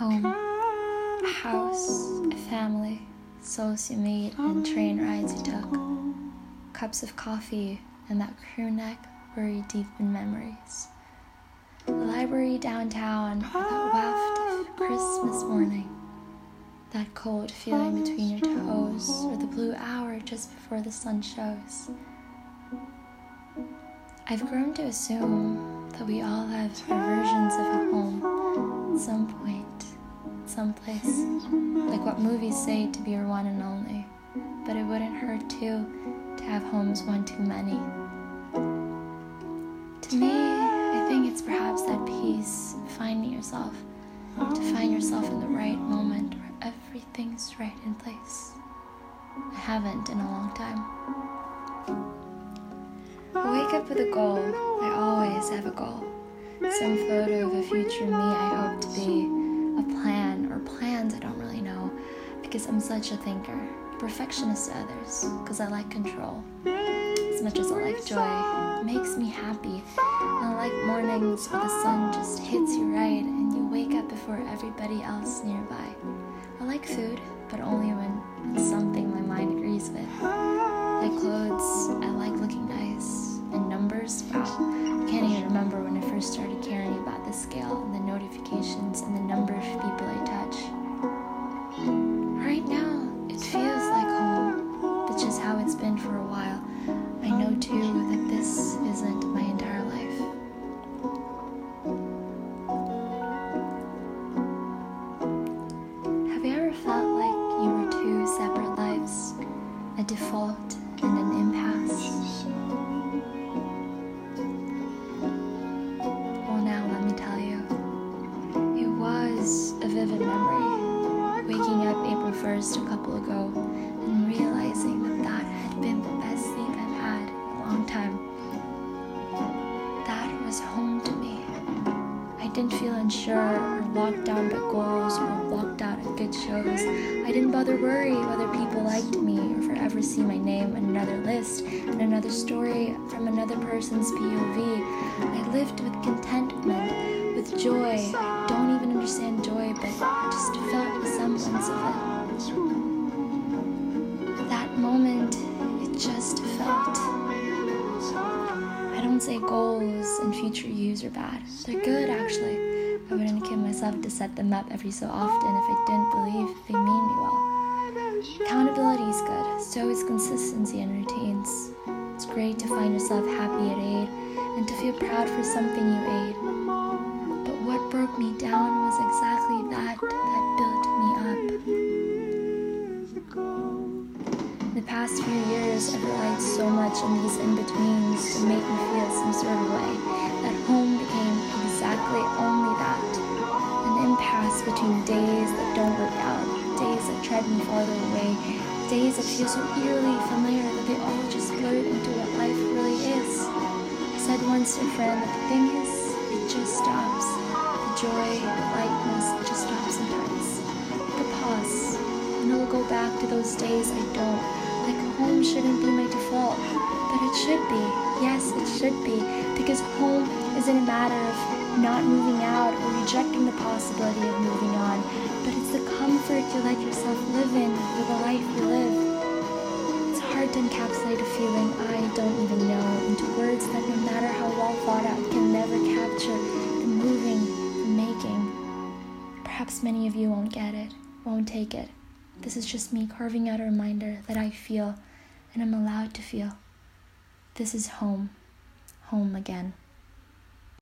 Home, a house, a family, souls you made, and train rides you took, cups of coffee, and that crew neck buried deep in memories. The library downtown, that waft of Christmas morning, that cold feeling between your toes, or the blue hour just before the sun shows. I've grown to assume that we all have our versions of a home at some point, someplace, like what movies say to be your one and only. But it wouldn't hurt too to have homes one too many. To me, I think it's perhaps that peace finding yourself, to find yourself in the right moment where everything's right in place. I haven't in a long time. I wake up with a goal. I always have a goal. Some photo of a future me I hope to be. A plan plans I don't really know because I'm such a thinker. Perfectionist to others because I like control. As much as I like joy, it makes me happy. And I like mornings where the sun just hits you right and you wake up before everybody else nearby. I like food, but only when it's something my mind agrees with. I like clothes, I like looking nice and numbers. Wow, I can't even remember when I first started the scale and the notifications and the number of people I touch. Right now, it feels like home, but just how it's been for a while. I know too that this isn't my entire life. Have you ever felt like you were two separate lives? A default 1st a couple ago and realizing that that had been the best sleep I've had in a long time. That was home to me. I didn't feel unsure or locked down by goals or locked out of good shows. I didn't bother worry whether people liked me or forever see my name on another list and another story from another person's POV. I lived with contentment, with joy. I don't even understand joy, but just felt a semblance of it. That moment, it just felt. I don't say goals and future yous are bad. They're good, actually. I wouldn't kid myself to set them up every so often if I didn't believe they mean me well. Accountability is good, so is consistency and routines. It's great to find yourself happy at aid and to feel proud for something you aid. But what broke me down was exactly that much on these in betweens to make me feel some sort of way that home became exactly only that an impasse between days that don't work out, days that tread me farther away, days that feel so eerily familiar that they all just blurred into what life really is. I said once to a friend that the thing is, it just stops. The joy, the lightness, just stops sometimes. The pause, and it'll go back to those days I don't. Home shouldn't be my default, but it should be. Yes, it should be, because home isn't a matter of not moving out or rejecting the possibility of moving on, but it's the comfort you let yourself live in with the life you live. It's hard to encapsulate a feeling I don't even know into words that, no matter how well thought out, can never capture the moving, the making. Perhaps many of you won't get it, won't take it. This is just me carving out a reminder that I feel and I'm allowed to feel. This is home, home again.